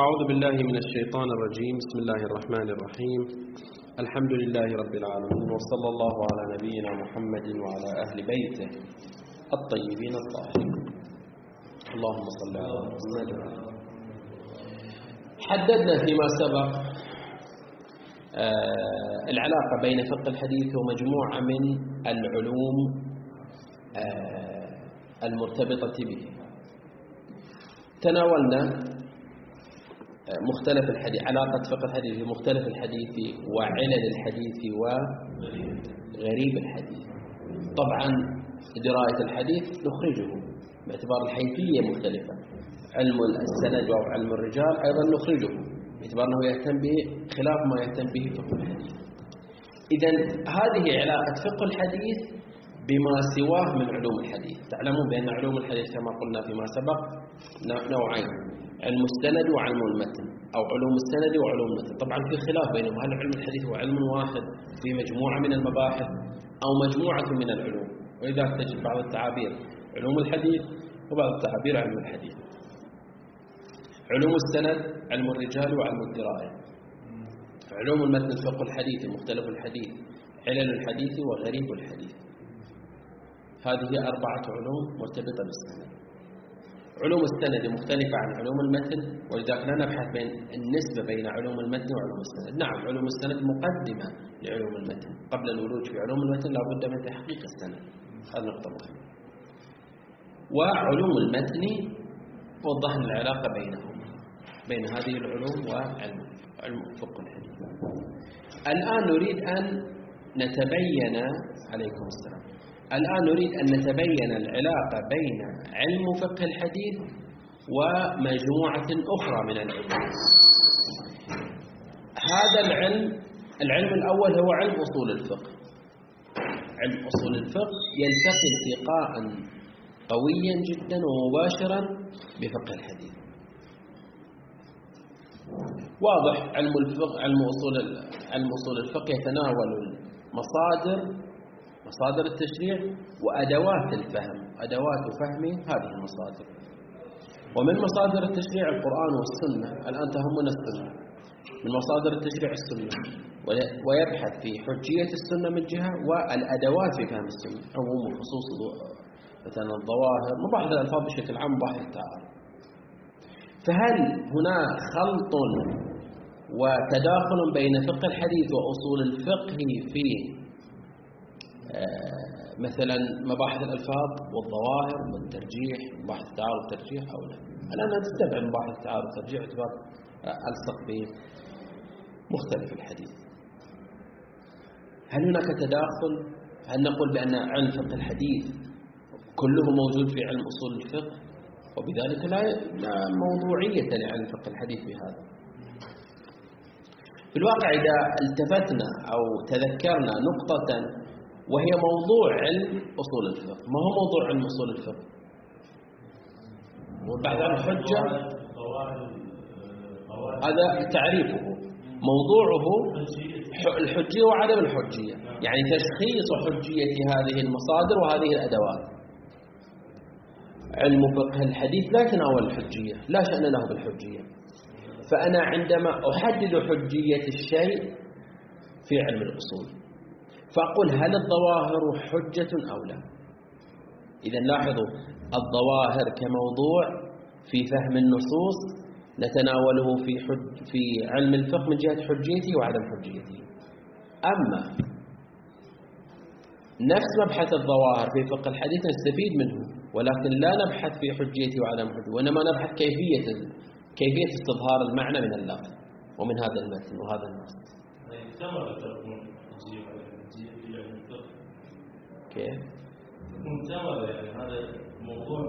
أعوذ بالله من الشيطان الرجيم. بسم الله الرحمن الرحيم. الحمد لله رب العالمين وصلى الله على نبينا محمد وعلى أهل بيته الطيبين الطاهرين. اللهم صل على محمد. حددنا فيما سبق آه، العلاقة بين فقه الحديث ومجموعة من العلوم آه، المرتبطة به. تناولنا مختلف الحديث علاقة فقه الحديث بمختلف الحديث وعلل الحديث وغريب الحديث. طبعا دراية الحديث نخرجه باعتبار الحيثية مختلفة. علم السند أو علم الرجال أيضا نخرجه باعتبار أنه يهتم به خلاف ما يهتم به فقه الحديث. إذا هذه علاقة فقه الحديث بما سواه من علوم الحديث. تعلمون بأن علوم الحديث كما قلنا فيما سبق نوعين. علم السند وعلم المتن أو علوم السند وعلوم المتن. طبعا في خلاف بينهم هل علم الحديث هو علم واحد في مجموعة من المباحث أو مجموعة من العلوم؟ وإذا تجد بعض التعابير علوم الحديث وبعض التعابير علم الحديث. علوم السند علم الرجال وعلم الدراية. علوم المتن فقه الحديث مختلف الحديث علل الحديث وغريب الحديث. هذه أربعة علوم مرتبطة بالسند. علوم السند مختلفة عن علوم المتن ولذلك لا نبحث بين النسبة بين علوم المتن وعلوم السند. نعم علوم السند مقدمة لعلوم المتن. قبل الولوج في علوم المتن لا بد من تحقيق السند. هذه نقطة مهمة. وعلوم المتن وضحنا العلاقة بينهما بين هذه العلوم وعلم علم فقه الحديث. الآن نريد أن نتبين عليكم السلام. الآن نريد أن نتبين العلاقة بين علم فقه الحديث ومجموعة أخرى من العلوم هذا العلم العلم الأول هو علم أصول الفقه. علم أصول الفقه يلتقي التقاء قويا جدا ومباشرا بفقه الحديث. واضح علم الفقه علم أصول علم أصول الفقه يتناول المصادر مصادر التشريع وأدوات الفهم أدوات فهم هذه المصادر. ومن مصادر التشريع القرآن والسنة الآن تهمنا السنة. من مصادر التشريع السنة ويبحث في حجية السنة من جهة والأدوات في فهم السنة عموم وخصوص مثلا الظواهر مباحث الألفاظ بشكل عام مباحث التعارف. فهل هنا خلط وتداخل بين فقه الحديث وأصول الفقه في مثلا مباحث الألفاظ والظواهر والترجيح مباحث التعارض والترجيح أو لا الآن نستبعد مباحث التعارض والترجيح باعتبار ألصق بمختلف الحديث. هل هناك تداخل؟ هل نقول بأن علم فقه الحديث كله موجود في علم أصول الفقه؟ وبذلك لا لا موضوعية لعلم فقه الحديث بهذا في الواقع إذا التفتنا أو تذكرنا نقطة وهي موضوع علم أصول الفقه. ما هو موضوع علم أصول الفقه؟ والبحث عن الحجة هذا تعريفه. موضوعه الحجية وعدم الحجية. يعني تشخيص حجية هذه المصادر وهذه الأدوات. علم فقه الحديث لا يتناول الحجية لا شأن له بالحجية. فأنا عندما أحدد حجية الشيء في علم الأصول. فأقول هل الظواهر حجة أو لا؟ إذا لاحظوا الظواهر كموضوع في فهم النصوص نتناوله في, حج في علم الفقه من جهة حجيته وعدم حجيته. أما نفس مبحث الظواهر في فقه الحديث نستفيد منه ولكن لا نبحث في حجيته وعدم حجيته وإنما نبحث كيفية كيفية استظهار المعنى من اللفظ ومن هذا المتن وهذا النص. كيف؟ يعني هذا موضوع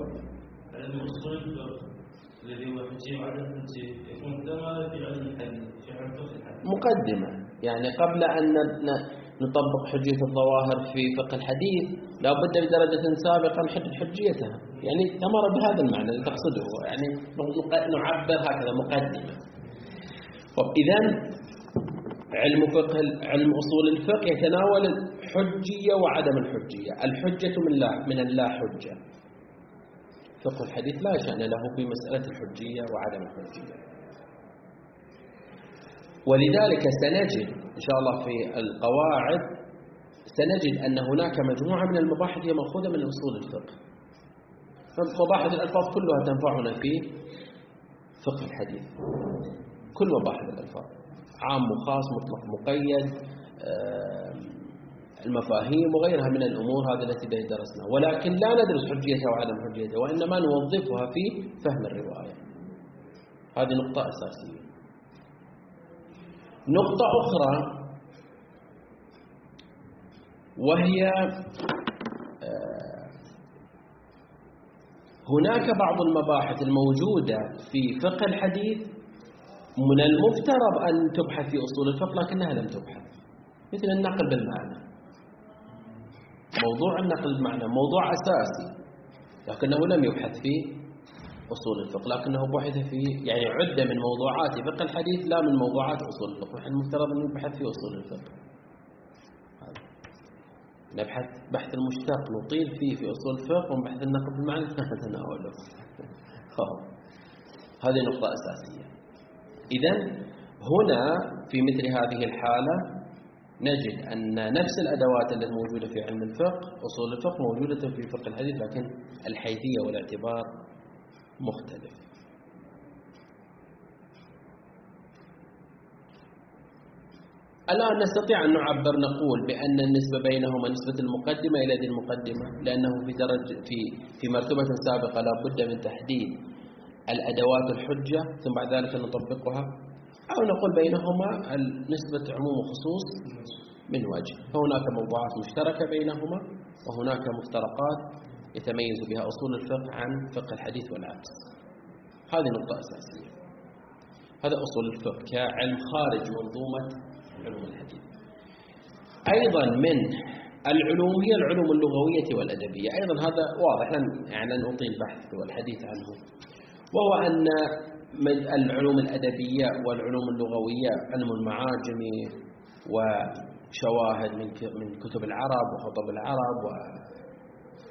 علم الذي هو يكون في علم الحديث في علم الحديث مقدمة. يعني قبل أن نطبق حجية الظواهر في فقه الحديث لا بد بدرجة سابقة نحدد حجيتها. يعني ثمر بهذا المعنى اللي تقصده. يعني نعبر هكذا مقدمة. إذا علم فقه علم أصول الفقه يتناول الحجية وعدم الحجية. الحجة من لا من اللا حجة فقه الحديث لا شأن له في مسألة الحجية وعدم الحجية. ولذلك سنجد إن شاء الله في القواعد سنجد أن هناك مجموعة من المباحث هي مأخوذة من أصول الفقه. فمباحث الألفاظ كلها تنفعنا في فقه الحديث. كل مباحث الألفاظ. عام وخاص مطلق مقيد المفاهيم وغيرها من الأمور هذه التي درسناها. ولكن لا ندرس حجيتها وعدم حجيتها وإنما نوظفها في فهم الرواية. هذه نقطة أساسية. نقطة أخرى وهي آه، هناك بعض المباحث الموجودة في فقه الحديث من المفترض أن تبحث في أصول الفقه لكنها لم تبحث. مثل النقل بالمعنى. موضوع النقل بالمعنى موضوع أساسي لكنه لم يبحث في أصول الفقه لكنه بحث في يعني عد من موضوعات فقه الحديث لا من موضوعات أصول الفقه نحن المفترض أن نبحث في أصول الفقه. نبحث بحث المشتق نطيل فيه في أصول الفقه وبحث النقد بالمعنى نتناوله هذه نقطة أساسية. إذا هنا في مثل هذه الحالة نجد أن نفس الأدوات التي موجودة في علم الفقه أصول الفقه موجودة في فقه الحديث لكن الحيثية والاعتبار مختلف. الآن نستطيع أن نعبر نقول بأن النسبة بينهما نسبة المقدمة إلى ذي المقدمة لأنه في درجة في في مرتبة سابقة لا بد من تحديد الأدوات الحجة ثم بعد ذلك نطبقها. أو نقول بينهما نسبة عموم وخصوص من وجه فهناك موضوعات مشتركة بينهما وهناك مفترقات يتميز بها أصول الفقه عن فقه الحديث والعكس هذه نقطة أساسية. هذا أصول الفقه كعلم خارج منظومة علوم الحديث. أيضا من العلوم هي العلوم اللغوية والأدبية. أيضا هذا واضح لن يعني لن أطيل البحث والحديث عنه. وهو أن من العلوم الأدبية والعلوم اللغوية علم المعاجم وشواهد من كتب العرب وخطب العرب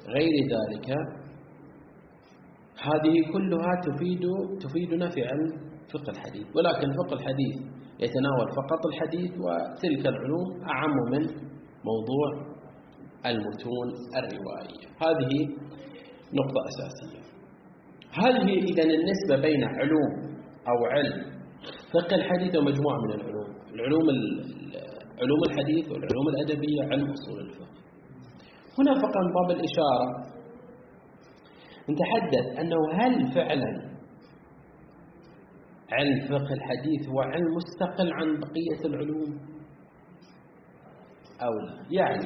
غير ذلك. هذه كلها تفيد تفيدنا في علم فقه الحديث. ولكن فقه الحديث يتناول فقط الحديث وتلك العلوم أعم من موضوع المتون الروائية. هذه نقطة أساسية. هل هي إذن النسبة بين علوم أو علم؟ فقه الحديث ومجموعة من العلوم. العلوم علوم الحديث والعلوم الأدبية علم أصول الفقه. هنا فقط باب الإشارة نتحدث أنه هل فعلا علم فقه الحديث هو علم مستقل عن بقية العلوم؟ أو لا؟ يعني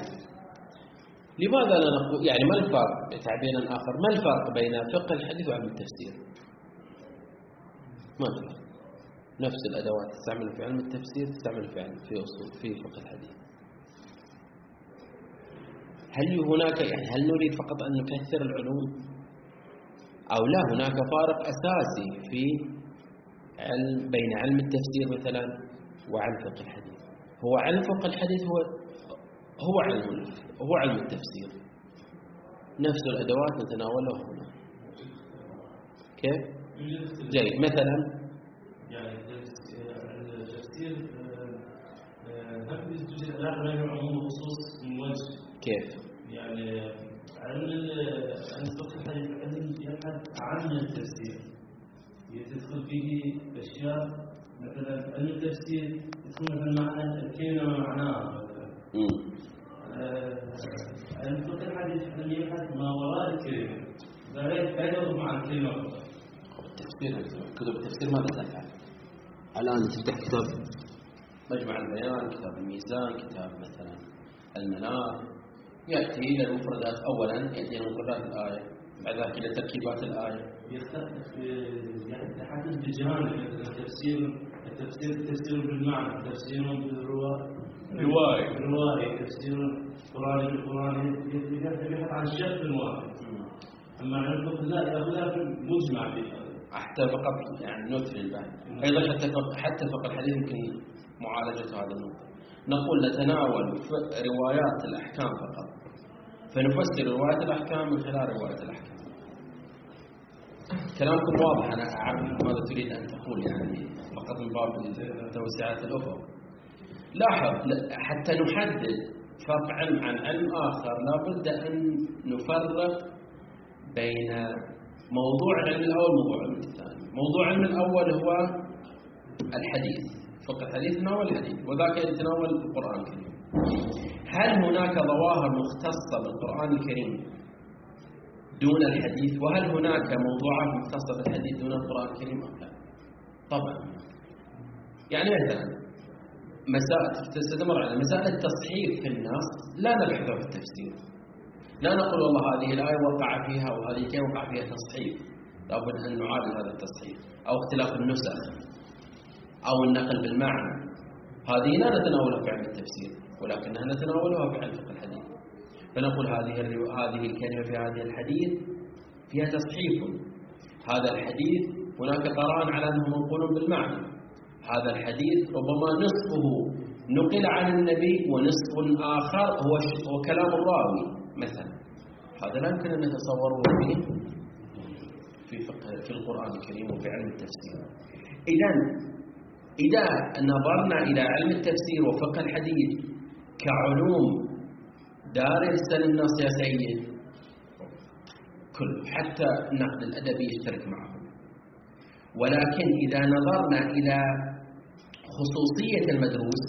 لماذا لا نقول يعني ما الفرق بتعبير آخر ما الفرق بين فقه الحديث وعلم التفسير؟ ما الفرق؟ نفس الأدوات تستعمل في علم التفسير تستعمل في علم في أصول في فقه الحديث. هل هناك يعني هل نريد فقط أن نكثر العلوم؟ أو لا هناك فارق أساسي في علم بين علم التفسير مثلا وعلم فقه الحديث. هو علم فقه الحديث هو هو علم هو علم التفسير. نفس الأدوات نتناولها هنا. كيف؟ جيد. مثلا؟ يعني التفسير آه، آه، من وجه؟ كيف؟ يعني علم يبحث عن التفسير؟ تدخل فيه أشياء مثلا علم التفسير يدخل مثلا معنى الكلمة معناها مثلا علم الفقه الحديث يبحث ما وراء الكلمة لا يدور مع التفسير كتب التفسير ماذا تفعل؟ الآن تفتح كتاب مجمع البيان كتاب الميزان كتاب مثلا المنار يأتي إلى المفردات أولا يأتي إلى مفردات الآية بعد ذلك إلى تركيبات الآية يختلف يعني حسب الجانب التفسير التفسير تفسير بالمعنى تفسير بالرواية رواية. رواية تفسير قرآني بالقرآن يبحث عن الشق الواحد أما عن لا يأخذها مجمع حتى فقط يعني نوت في البحث. أيضا حتى حتى فقط الحديث يمكن معالجة هذا النقطة. نقول نتناول روايات الأحكام فقط. فنفسر رواية الأحكام من خلال رواية الأحكام. كلامكم واضح. أنا أعرف ماذا تريد أن تقول يعني فقط فقط من باب توسعة الأفق لاحظ حتى نحدد فرق علم عن علم آخر لابد أن نفرق بين موضوع العلم الأول وموضوع العلم الثاني. موضوع العلم الأول هو الحديث فقه الحديث يتناول الحديث وذاك يتناول القرآن الكريم. هل هناك ظواهر مختصة بالقرآن الكريم دون الحديث؟ وهل هناك موضوعات مختصة بالحديث دون القرآن الكريم أم لا؟ طبعا. يعني مثلا مسائل تستمر على مسائل التصحيح في النص لا نبحثها في التفسير. لا نقول والله هذه الآية وقع فيها وهذه كيف وقع فيها تصحيح لابد أن نعادل هذا التصحيح أو اختلاف النسخ أو النقل بالمعنى. هذه لا نتناولها في علم التفسير ولكنها نتناولها في علم فقه الحديث. فنقول هذه هذه الكلمة في هذه الحديث فيها تصحيح هذا الحديث هناك قرائن على أنه منقول بالمعنى. هذا الحديث ربما نصفه نقل عن النبي ونصف آخر هو كلام الراوي مثلا. هذا لا يمكن أن نتصوره في في فقه في القرآن الكريم وفي علم التفسير. إذا إذا نظرنا إلى علم التفسير وفقه الحديث كعلوم دارسة للنص يا سيد كل حتى النقد الأدبي يشترك معه ولكن إذا نظرنا إلى خصوصية المدروس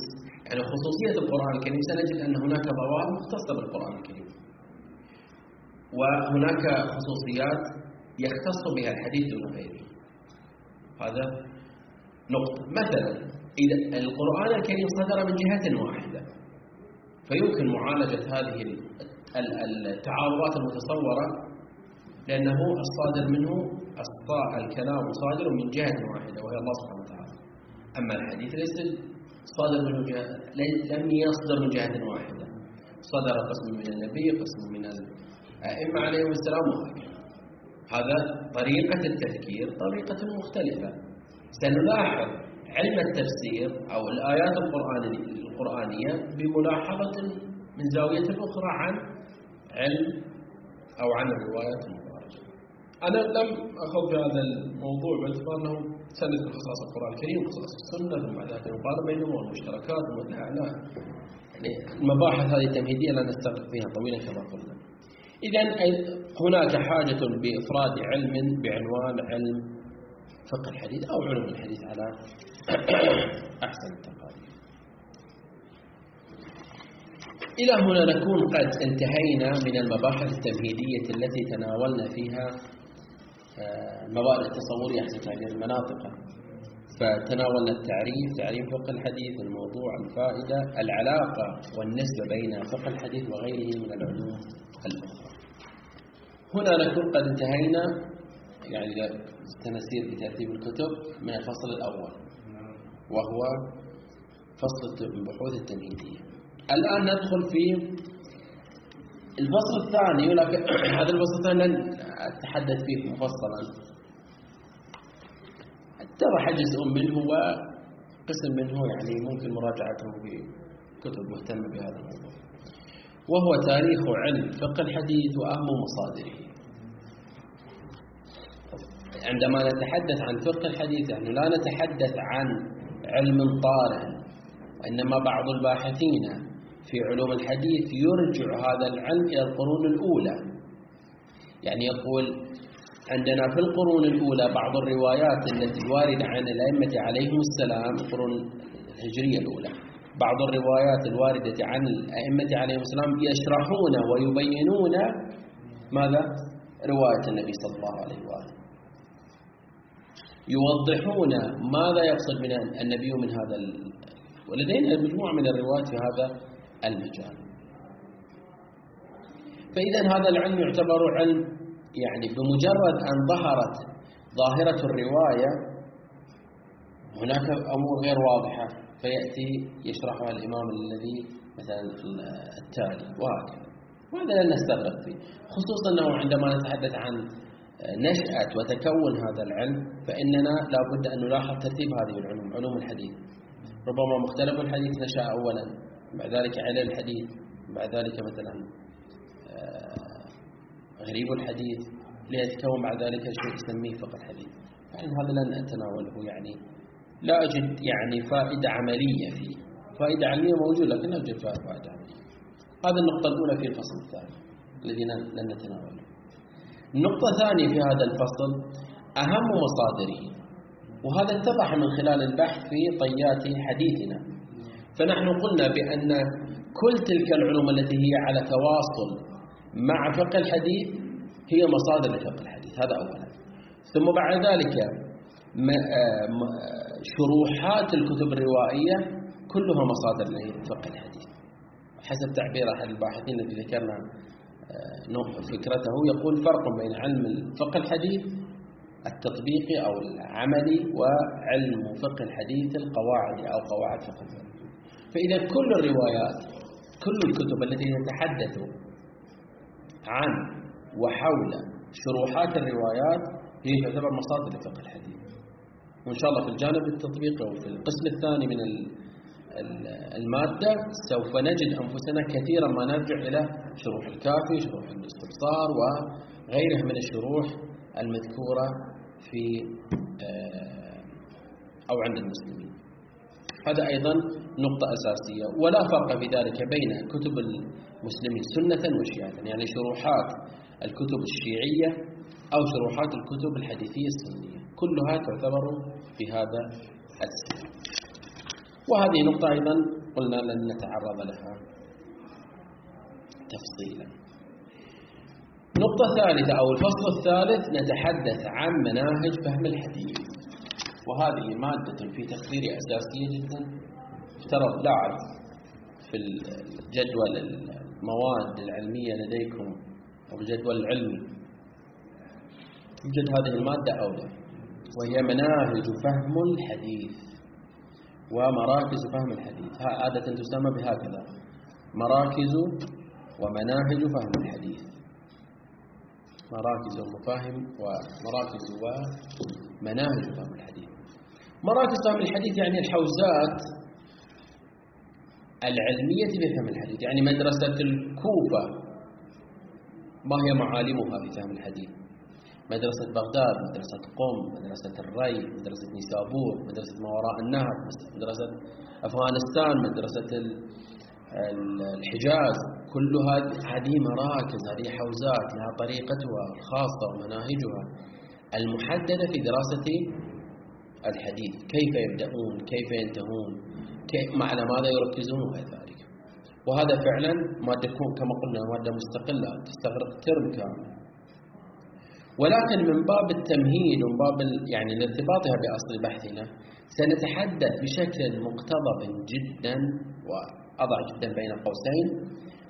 يعني خصوصية القرآن الكريم سنجد أن هناك ظواهر مختصة بالقرآن الكريم. وهناك خصوصيات يختص بها الحديث دون غيره. هذا نقطة. مثلا إذا القرآن الكريم صدر من جهة واحدة فيمكن معالجة هذه التعارضات المتصورة لأنه الصادر منه الكلام صادر من جهة واحدة وهي الله سبحانه أما الحديث ليس صادر جهة لم يصدر من جهة واحدة صدر قسم من النبي قسم من الأئمة عليهم السلام وهكذا هذا طريقة التفكير طريقة مختلفة. سنلاحظ علم التفسير أو الآيات القرآنية بملاحظة من زاوية أخرى عن علم أو عن الروايات المباركة أنا لم أخذ هذا الموضوع باعتبار أنه سند خصائص القرآن الكريم وخصائص السنة ثم بعد ذلك المقارنة بينهم والمشتركات لا يعني المباحث هذه التمهيدية لا نستغرق فيها طويلا كما قلنا. إذا هناك حاجة بإفراد علم بعنوان علم فقه الحديث أو علم الحديث على أحسن التقارير. إلى هنا نكون قد انتهينا من المباحث التمهيدية التي تناولنا فيها المبادئ التصورية أحسن تعبير المناطق. فتناولنا التعريف تعريف فقه الحديث الموضوع الفائدة العلاقة والنسبة بين فقه الحديث وغيره من العلوم الأخرى. هنا نكون قد انتهينا. يعني سنسير بترتيب الكتب من الفصل الأول وهو فصل البحوث التمهيدية الآن ندخل في الفصل الثاني ولكن هذا الفصل الثاني لن أتحدث فيه مفصلا. اتضح جزء منه وقسم منه يعني ممكن مراجعته في كتب مهتمة بهذا الموضوع. وهو تاريخ علم فقه الحديث وأهم مصادره. عندما نتحدث عن فقه الحديث يعني لا نتحدث عن علم طارئ وإنما بعض الباحثين في علوم الحديث يرجع هذا العلم إلى القرون الأولى يعني يقول عندنا في القرون الأولى بعض الروايات التي واردة عن الأئمة عليهم السلام القرون الهجرية الأولى بعض الروايات الواردة عن الأئمة عليهم السلام يشرحون ويبينون ماذا؟ رواية النبي صلى الله عليه وآله يوضحون ماذا يقصد من النبي من هذا. ولدينا مجموعة من الروايات في هذا المجال فإذا هذا العلم يعتبر علم يعني بمجرد أن ظهرت ظاهرة الرواية هناك أمور غير واضحة فيأتي يشرحها الإمام الذي مثلا التالي وهكذا. وهذا لن نستغرق فيه. خصوصا أنه عندما نتحدث عن نشأة وتكون هذا العلم فإننا لا بد أن نلاحظ ترتيب هذه العلوم علوم الحديث. ربما مختلف الحديث نشأ أولا. بعد ذلك علل الحديث بعد ذلك مثلا آه، غريب الحديث ليتكون بعد ذلك شيء يسميه فقه الحديث. يعني هذا لن أتناوله يعني. لا أجد يعني فائدة عملية فيه. فائدة علمية موجودة لكن لا أجد فائدة عملية هذه النقطة الأولى في الفصل الثاني الذي لن نتناوله. النقطة الثانية في هذا الفصل أهم مصادره وهذا اتضح من خلال البحث في طيات حديثنا. فنحن قلنا بأن كل تلك العلوم التي هي على تواصل مع فقه الحديث هي مصادر لفقه الحديث. هذا أولا. ثم بعد ذلك آه، شروحات الكتب الروائية كلها مصادر لفقه الحديث. حسب تعبير أحد الباحثين الذي ذكرنا آه، فكرته يقول فرق بين علم الفقه الحديث التطبيقي أو العملي وعلم فقه الحديث القواعدي أو قواعد فقه الحديث فإذا كل الروايات كل الكتب التي تتحدث عن وحول شروحات الروايات هي تعتبر مصادر لفقه الحديث. وإن شاء الله في الجانب التطبيقي وفي القسم الثاني من المادة سوف نجد أنفسنا كثيرا ما نرجع إلى شروح الكافي شروح الاستبصار وغيرها من الشروح المذكورة في آه، أو عند المسلمين. هذا أيضا نقطة أساسية. ولا فرق في ذلك بين كتب المسلمين سنة وشيعة يعني شروحات الكتب الشيعية أو شروحات الكتب الحديثية السنية. كلها تعتبر في هذا السن. وهذه نقطة أيضا قلنا لن نتعرض لها تفصيلا. النقطة الثالثة أو الفصل الثالث نتحدث عن مناهج فهم الحديث. وهذه مادة في تقديري أساسية جدا. افترض لا أعرف في الجدول المواد العلمية لديكم أو الجدول العلمي يوجد هذه المادة أو لا؟ وهي مناهج فهم الحديث ومراكز فهم الحديث. عادة تسمى بهكذا مراكز ومناهج فهم الحديث. مراكز ومفاهيم ومراكز ومناهج فهم الحديث. مراكز فهم الحديث يعني الحوزات العلمية بفهم الحديث. يعني مدرسة الكوفة ما هي معالمها في فهم الحديث؟ مدرسة بغداد مدرسة قم مدرسة الري مدرسة نيسابور مدرسة ما وراء النهر مدرسة أفغانستان مدرسة الحجاز. كل هذه مراكز هذه حوزات لها طريقتها الخاصة ومناهجها المحددة في دراسة الحديث. كيف يبدأون؟ كيف ينتهون؟ كيف على ماذا يركزون وغير ذلك؟ وهذا فعلا مادة كما قلنا مادة مستقلة تستغرق ترم كامل. ولكن من باب التمهيد ومن باب يعني لارتباطها بأصل بحثنا سنتحدث بشكل مقتضب جدا وأضع جدا بين قوسين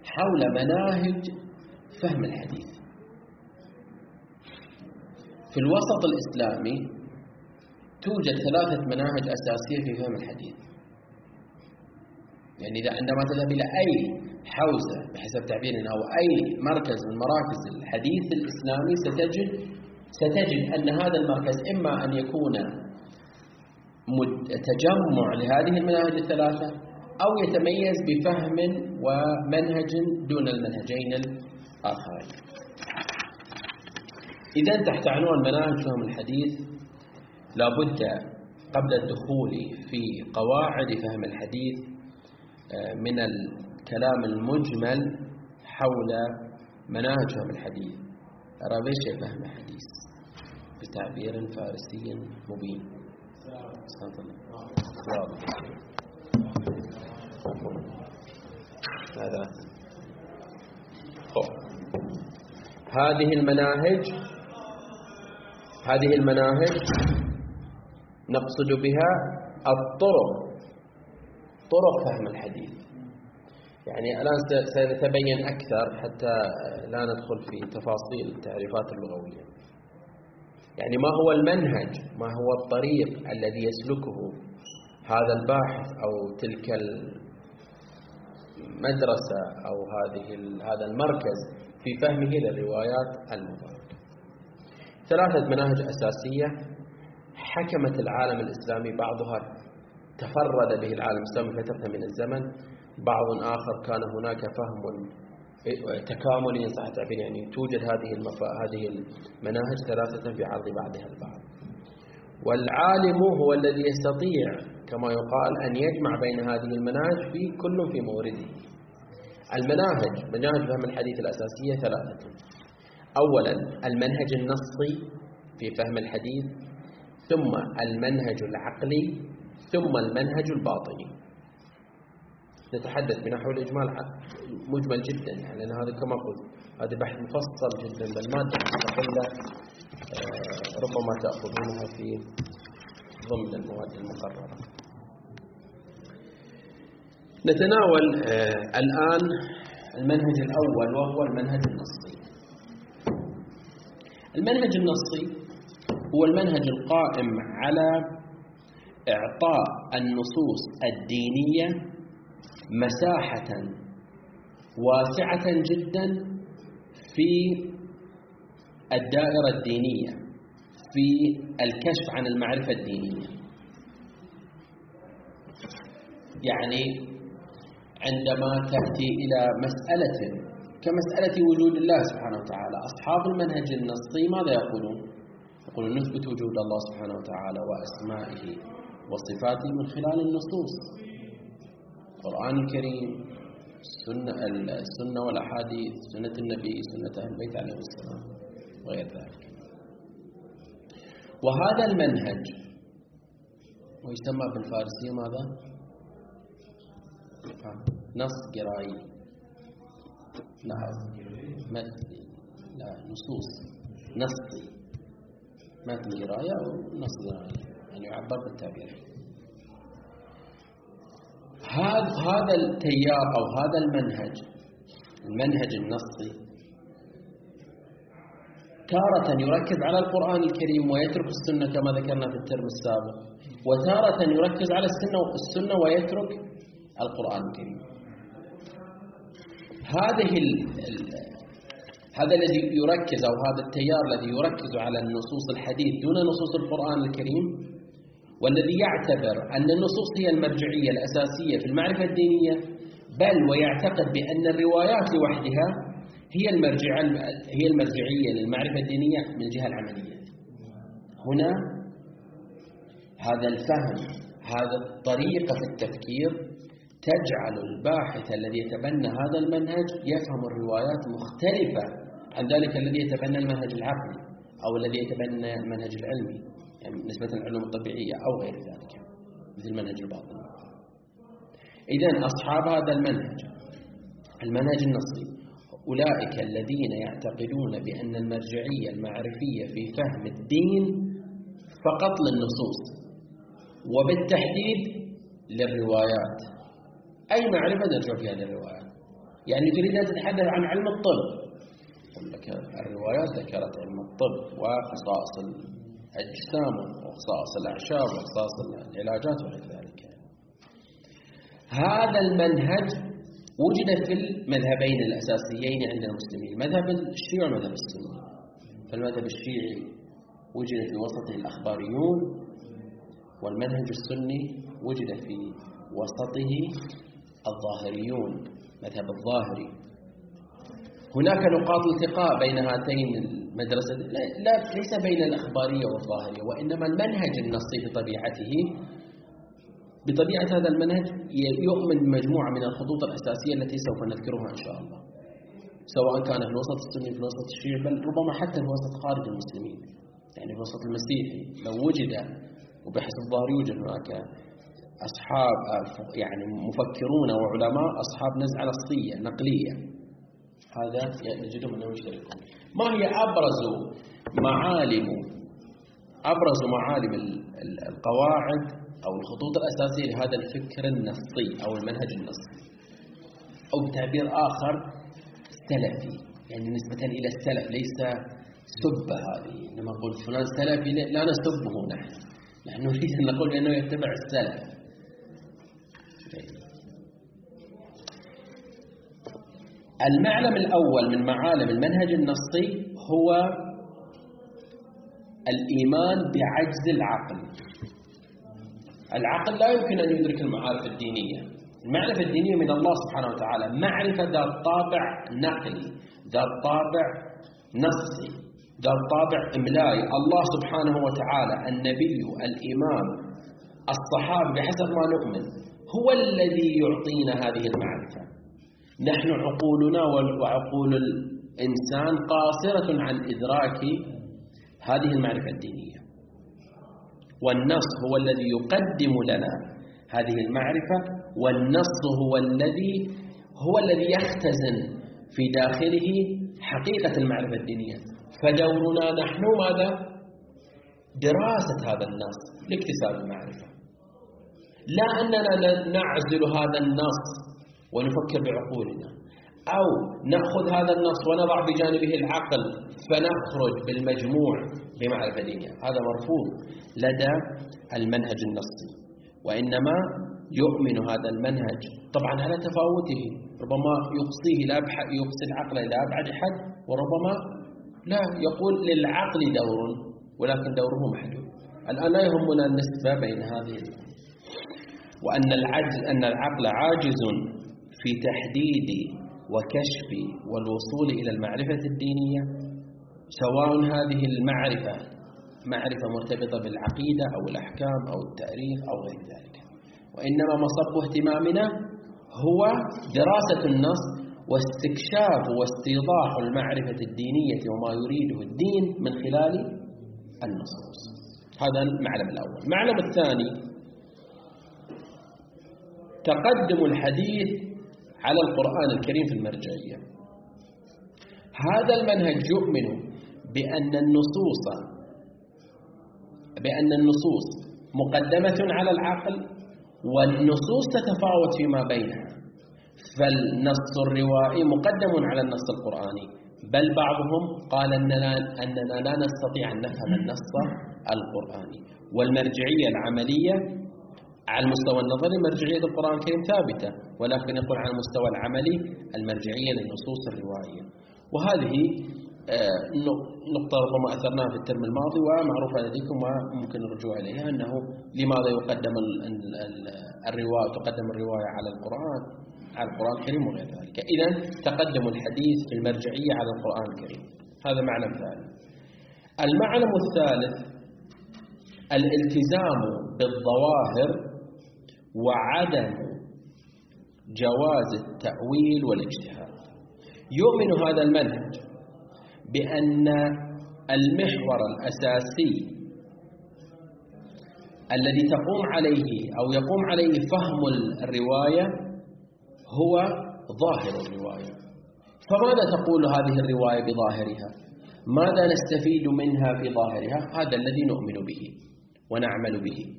حول مناهج فهم الحديث. في الوسط الإسلامي توجد ثلاثة مناهج أساسية في فهم الحديث. يعني إذا عندما تذهب إلى أي حوزة بحسب تعبيرنا أو أي مركز من مراكز الحديث الإسلامي ستجد ستجد أن هذا المركز إما أن يكون تجمع لهذه المناهج الثلاثة أو يتميز بفهم ومنهج دون المنهجين الآخرين. إذا تحت عنوان مناهج فهم الحديث لابد قبل الدخول في قواعد فهم الحديث آه، من الكلام المجمل حول مناهج فهم الحديث. ربيش فهم الحديث؟ بتعبير فارسي مبين. هذا. هذه المناهج هذه المناهج نقصد بها الطرق. طرق فهم الحديث. يعني الآن سنتبين أكثر حتى لا ندخل في تفاصيل التعريفات اللغوية. يعني ما هو المنهج ما هو الطريق الذي يسلكه هذا الباحث أو تلك المدرسة أو هذه هذا المركز في فهمه للروايات المباركة ثلاثة مناهج أساسية حكمت العالم الإسلامي بعضها تفرد به العالم الإسلامي فترة من الزمن. بعض آخر كان هناك فهم تكاملي إن صح التعبير يعني توجد هذه المفا... هذه المناهج ثلاثة في عرض بعضها البعض. والعالم هو الذي يستطيع كما يقال أن يجمع بين هذه المناهج في كل في مورده. المناهج مناهج فهم الحديث الأساسية ثلاثة. أولا المنهج النصي في فهم الحديث. ثم المنهج العقلي ثم المنهج الباطني. نتحدث بنحو الإجمال مجمل جدا يعني لأن هذا كما قلت هذا بحث مفصل جدا بل مادة مستقلة آه، ربما تأخذونها في ضمن المواد المقررة. نتناول آه، الآن المنهج الأول وهو المنهج النصي. المنهج النصي هو المنهج القائم على إعطاء النصوص الدينية مساحة واسعة جدا في الدائرة الدينية في الكشف عن المعرفة الدينية يعني عندما تأتي إلى مسألة كمسألة وجود الله سبحانه وتعالى أصحاب المنهج النصي ماذا يقولون؟ يقولون نثبت وجود الله سبحانه وتعالى وأسمائه وصفاته من خلال النصوص. القرآن الكريم السنة, السنة والأحاديث سنة النبي سنة أهل البيت عليه السلام وغير ذلك. وهذا المنهج ويسمى بالفارسية ماذا؟ نص قرائي مثلي لا نصوص. نصي. متن قراية أو نص قرائي يعني يعبر بالتعبير. هذا هذا التيار أو هذا المنهج المنهج النصي تارة يركز على القرآن الكريم ويترك السنة كما ذكرنا في الترم السابق وتارة يركز على السنة السنة ويترك القرآن الكريم. هذه هذا الذي يركز أو هذا التيار الذي يركز على النصوص الحديث دون نصوص القرآن الكريم والذي يعتبر أن النصوص هي المرجعية الأساسية في المعرفة الدينية بل ويعتقد بأن الروايات لوحدها هي المرجع هي المرجعية للمعرفة الدينية من الجهة العملية. هنا هذا الفهم هذا الطريقة في التفكير تجعل الباحث الذي يتبنى هذا المنهج يفهم الروايات مختلفة ذلك الذي يتبنى المنهج العقلي أو الذي يتبنى المنهج العلمي يعني نسبة العلوم الطبيعية أو غير ذلك مثل المنهج الباطني. إذا أصحاب هذا المنهج المنهج النصي أولئك الذين يعتقدون بأن المرجعية المعرفية في فهم الدين فقط للنصوص وبالتحديد للروايات. أي معرفة نرجع فيها للروايات؟ يعني تريد أن تتحدث عن علم الطب الروايات ذكرت علم الطب وخصائص أجسام وخصائص الأعشاب وخصائص العلاجات وغير ذلك. هذا المنهج وجد في المذهبين الأساسيين عند المسلمين المذهب الشيعي والمذهب السني فالمذهب الشيعي وجد في وسطه الأخباريون والمنهج السني وجد في وسطه الظاهريون مذهب الظاهري. هناك نقاط التقاء بين هاتين مدرسة لا ليس بين الأخبارية والظاهرية وإنما المنهج النصي بطبيعته. بطبيعة هذا المنهج يؤمن بمجموعة من الخطوط الأساسية التي سوف نذكرها إن شاء الله. سواء كان في الوسط السني في الوسط الشيعي بل ربما حتى في الوسط خارج المسلمين. يعني في الوسط المسيحي لو وجد وبحسب الظاهر يوجد هناك أصحاب يعني مفكرون وعلماء أصحاب نزعة نصية نقلية. هذا نجدهم أنهم يشتركون ما هي أبرز معالم أبرز معالم القواعد أو الخطوط الأساسية لهذا الفكر النصي أو المنهج النصي؟ أو بتعبير آخر سلفي يعني نسبة إلى السلف ليس سب هذه. إنما نقول فلان سلفي لا نسبه نحن. نحن نريد أن نقول بأنه يتبع السلف. المعلم الأول من معالم المنهج النصي هو الإيمان بعجز العقل. العقل لا يمكن أن يدرك المعارف الدينية. المعرفة الدينية من الله سبحانه وتعالى. معرفة ذات طابع نقلي ذات طابع نصي قال طابع إملائي. الله سبحانه وتعالى النبي الإمام الصحابي بحسب ما نؤمن هو الذي يعطينا هذه المعرفة. نحن عقولنا وعقول الإنسان قاصرة عن إدراك هذه المعرفة الدينية. والنص هو الذي يقدم لنا هذه المعرفة والنص هو الذي هو الذي يختزن في داخله حقيقة المعرفة الدينية. فدورنا نحن ماذا؟ دراسة هذا النص لاكتساب المعرفة. لا أننا نعزل هذا النص ونفكر بعقولنا. أو نأخذ هذا النص ونضع بجانبه العقل فنخرج بالمجموع بمعرفة دينية. هذا مرفوض لدى المنهج النصي. وإنما يؤمن هذا المنهج طبعا على تفاوته. ربما يقصيه لا يقصي العقل إلى أبعد حد وربما لا يقول للعقل دور ولكن دوره محدود. الآن لا يهمنا النسبة بين هذه وأن العجز أن العقل عاجز في تحديد وكشف والوصول إلى المعرفة الدينية سواء هذه المعرفة معرفة مرتبطة بالعقيدة أو الأحكام أو التأريخ أو غير ذلك. وإنما مصب اهتمامنا هو دراسة النص واستكشاف واستيضاح المعرفة الدينية وما يريده الدين من خلال النصوص هذا المعلم الأول. المعلم الثاني تقدم الحديث على القرآن الكريم في المرجعية. هذا المنهج يؤمن بأن النصوص بأن النصوص مقدمة على العقل والنصوص تتفاوت فيما بينها. فالنص الروائي مقدم على النص القرآني. بل بعضهم قال أننا, أننا لا نستطيع أن نفهم النص القرآني. والمرجعية العملية على المستوى النظري مرجعية القرآن الكريم ثابتة ولكن يقول على المستوى العملي المرجعية للنصوص الروائية وهذه آه، نقطة ربما أثرناها في الترم الماضي ومعروفة لديكم وممكن الرجوع إليها أنه لماذا يقدم الرواية تقدم الرواية على القرآن على القرآن الكريم وغير ذلك. إذا تقدم الحديث في المرجعية على القرآن الكريم. هذا معلم ثاني. المعلم الثالث الالتزام بالظواهر وعدم جواز التأويل والاجتهاد. يؤمن هذا المنهج بأن المحور الأساسي الذي تقوم عليه أو يقوم عليه فهم الرواية هو ظاهر الرواية. فماذا تقول هذه الرواية بظاهرها؟ ماذا نستفيد منها في ظاهرها هذا الذي نؤمن به ونعمل به.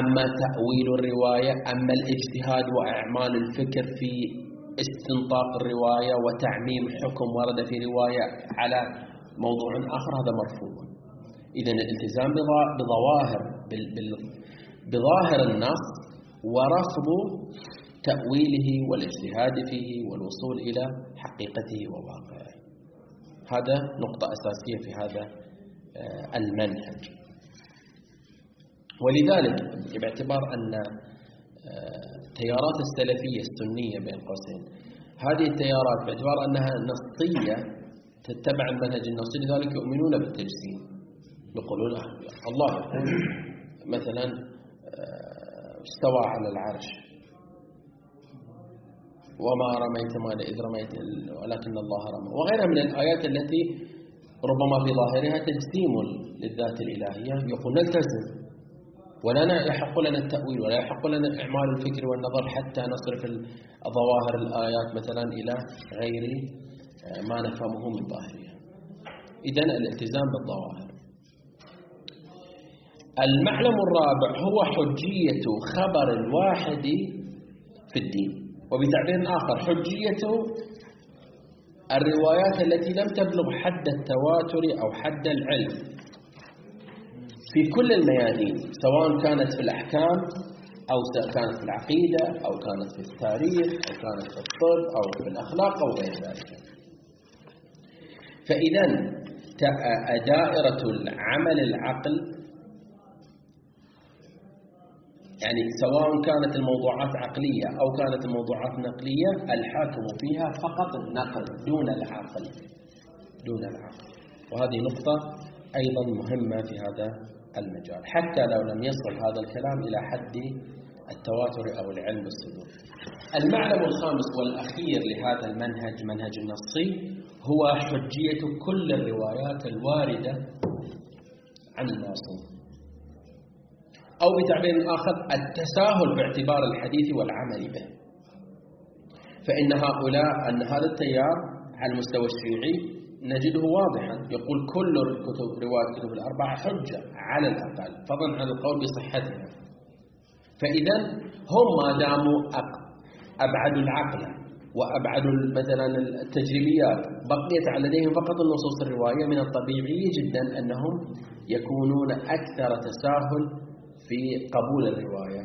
أما تأويل الرواية أما الاجتهاد وأعمال الفكر في استنطاق الرواية وتعميم حكم ورد في رواية على موضوع آخر هذا مرفوض. إذا الالتزام بظواهر بظاهر النص ورفض تأويله والاجتهاد فيه والوصول إلى حقيقته وواقعه. هذا نقطة أساسية في هذا آه، المنهج. ولذلك باعتبار أن التيارات آه، السلفية السنية بين قوسين. هذه التيارات باعتبار أنها نصية تتبع المنهج النصي لذلك يؤمنون بالتجسيم يقولون الله يقول مثلا آه، استوى على العرش. وما رميت ما إذ رميت ولكن الله رمى. وغيرها من الآيات التي ربما في ظاهرها تجسيم للذات الإلهية يقول نلتزم. ولا يحق لنا التأويل ولا يحق لنا إعمال الفكر والنظر حتى نصرف ظواهر الآيات مثلا إلى غير آه، ما نفهمه من ظاهرها. إذن الالتزام بالظواهر. المعلم الرابع هو حجية خبر الواحد في الدين. وبتعبير آخر حجية الروايات التي لم تبلغ حد التواتر أو حد العلم. في كل الميادين سواء كانت في الأحكام أو كانت في العقيدة أو كانت في التاريخ أو كانت في الطب أو في الأخلاق أو غير ذلك. فإذا دائرة العمل العقل يعني سواء كانت الموضوعات عقلية أو كانت الموضوعات نقلية الحاكم فيها فقط النقل دون العقل دون العقل. وهذه نقطة أيضا مهمة في هذا المجال حتى لو لم يصل هذا الكلام إلى حد التواتر أو العلم بالصدور المعلم الخامس والأخير لهذا المنهج منهج النصي هو حجية كل الروايات الواردة عن المعصوم أو بتعبير آخر التساهل باعتبار الحديث والعمل به. فإن هؤلاء أن هذا التيار على المستوى الشيعي نجده واضحا. يقول كل الكتب رواية الكتب الأربعة حجة على الأقل فضلا عن القول بصحتها فإذا هم ما داموا أبعدوا العقل وأبعدوا مثلا التجريبيات بقيت لديهم فقط النصوص الرواية من الطبيعي جدا أنهم يكونون أكثر تساهل في قبول الرواية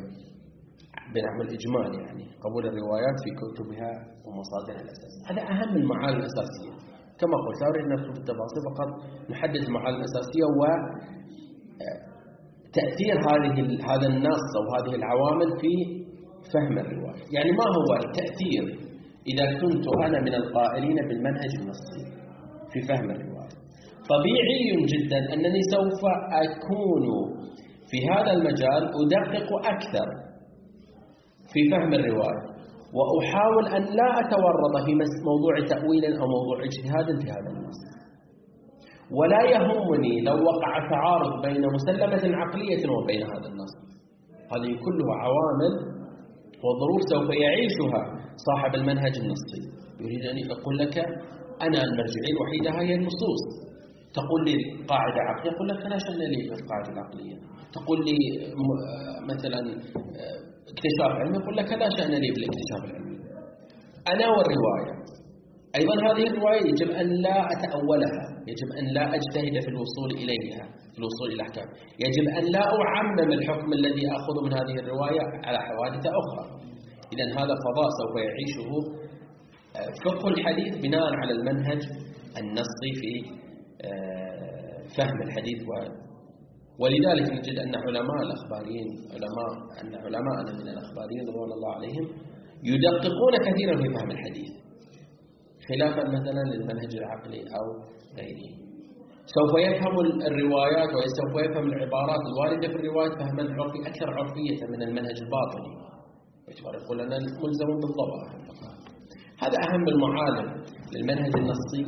بنحو الإجمال يعني قبول الروايات في كتبها ومصادرها الأساسية. هذا أهم المعاني الأساسية. كما قلت لا أريد أن التفاصيل فقط نحدد المعاني الأساسية و تأثير هذه هذا النص أو هذه العوامل في فهم الرواية. يعني ما هو التأثير إذا كنت أنا من القائلين بالمنهج النصي في فهم الرواية؟ طبيعي جدا أنني سوف أكون في هذا المجال أدقق أكثر في فهم الرواية. وأحاول أن لا أتورط في موضوع تأويل أو موضوع اجتهاد في هذا النص ولا يهمني لو وقع تعارض بين مسلمة عقلية وبين هذا النص. هذه كلها عوامل وظروف سوف يعيشها صاحب المنهج النصي. يريد أن يقول لك أنا المرجعية الوحيدة هي النصوص. تقول لي قاعدة عقلية يقول لك لا شأن لي بالقاعدة العقلية؟ تقول لي مثلا اكتشاف علمي يقول لك لا شأن لي بالاكتشاف العلمي. أنا والرواية. أيضا هذه الرواية يجب أن لا أتأولها يجب أن لا أجتهد في الوصول إليها في الوصول إلى الأحكام. يجب أن لا أعمم الحكم الذي أخذ من هذه الرواية على حوادث أخرى. إذا هذا فضاء سوف يعيشه آه، فقه الحديث بناء على المنهج النصي في آه، فهم الحديث ولذلك نجد أن علماء الأخباريين علماء أن علماءنا من الأخباريين رضوان الله عليهم يدققون كثيرا في فهم الحديث خلافا مثلا للمنهج العقلي أو غيره. سوف يفهم الروايات وسوف يفهم العبارات الواردة في الروايات فهما عرفي أكثر عرفية من المنهج الباطني. يقول أنا ملزم بالضبط. هذا أهم المعالم للمنهج النصي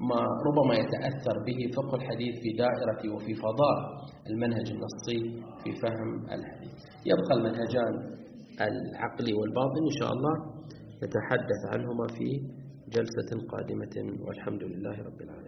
وما ربما يتأثر به فقه الحديث في دائرة وفي فضاء المنهج النصي في فهم الحديث. يبقى المنهجان العقلي والباطن إن شاء الله نتحدث عنهما في جلسة قادمة والحمد لله رب العالمين.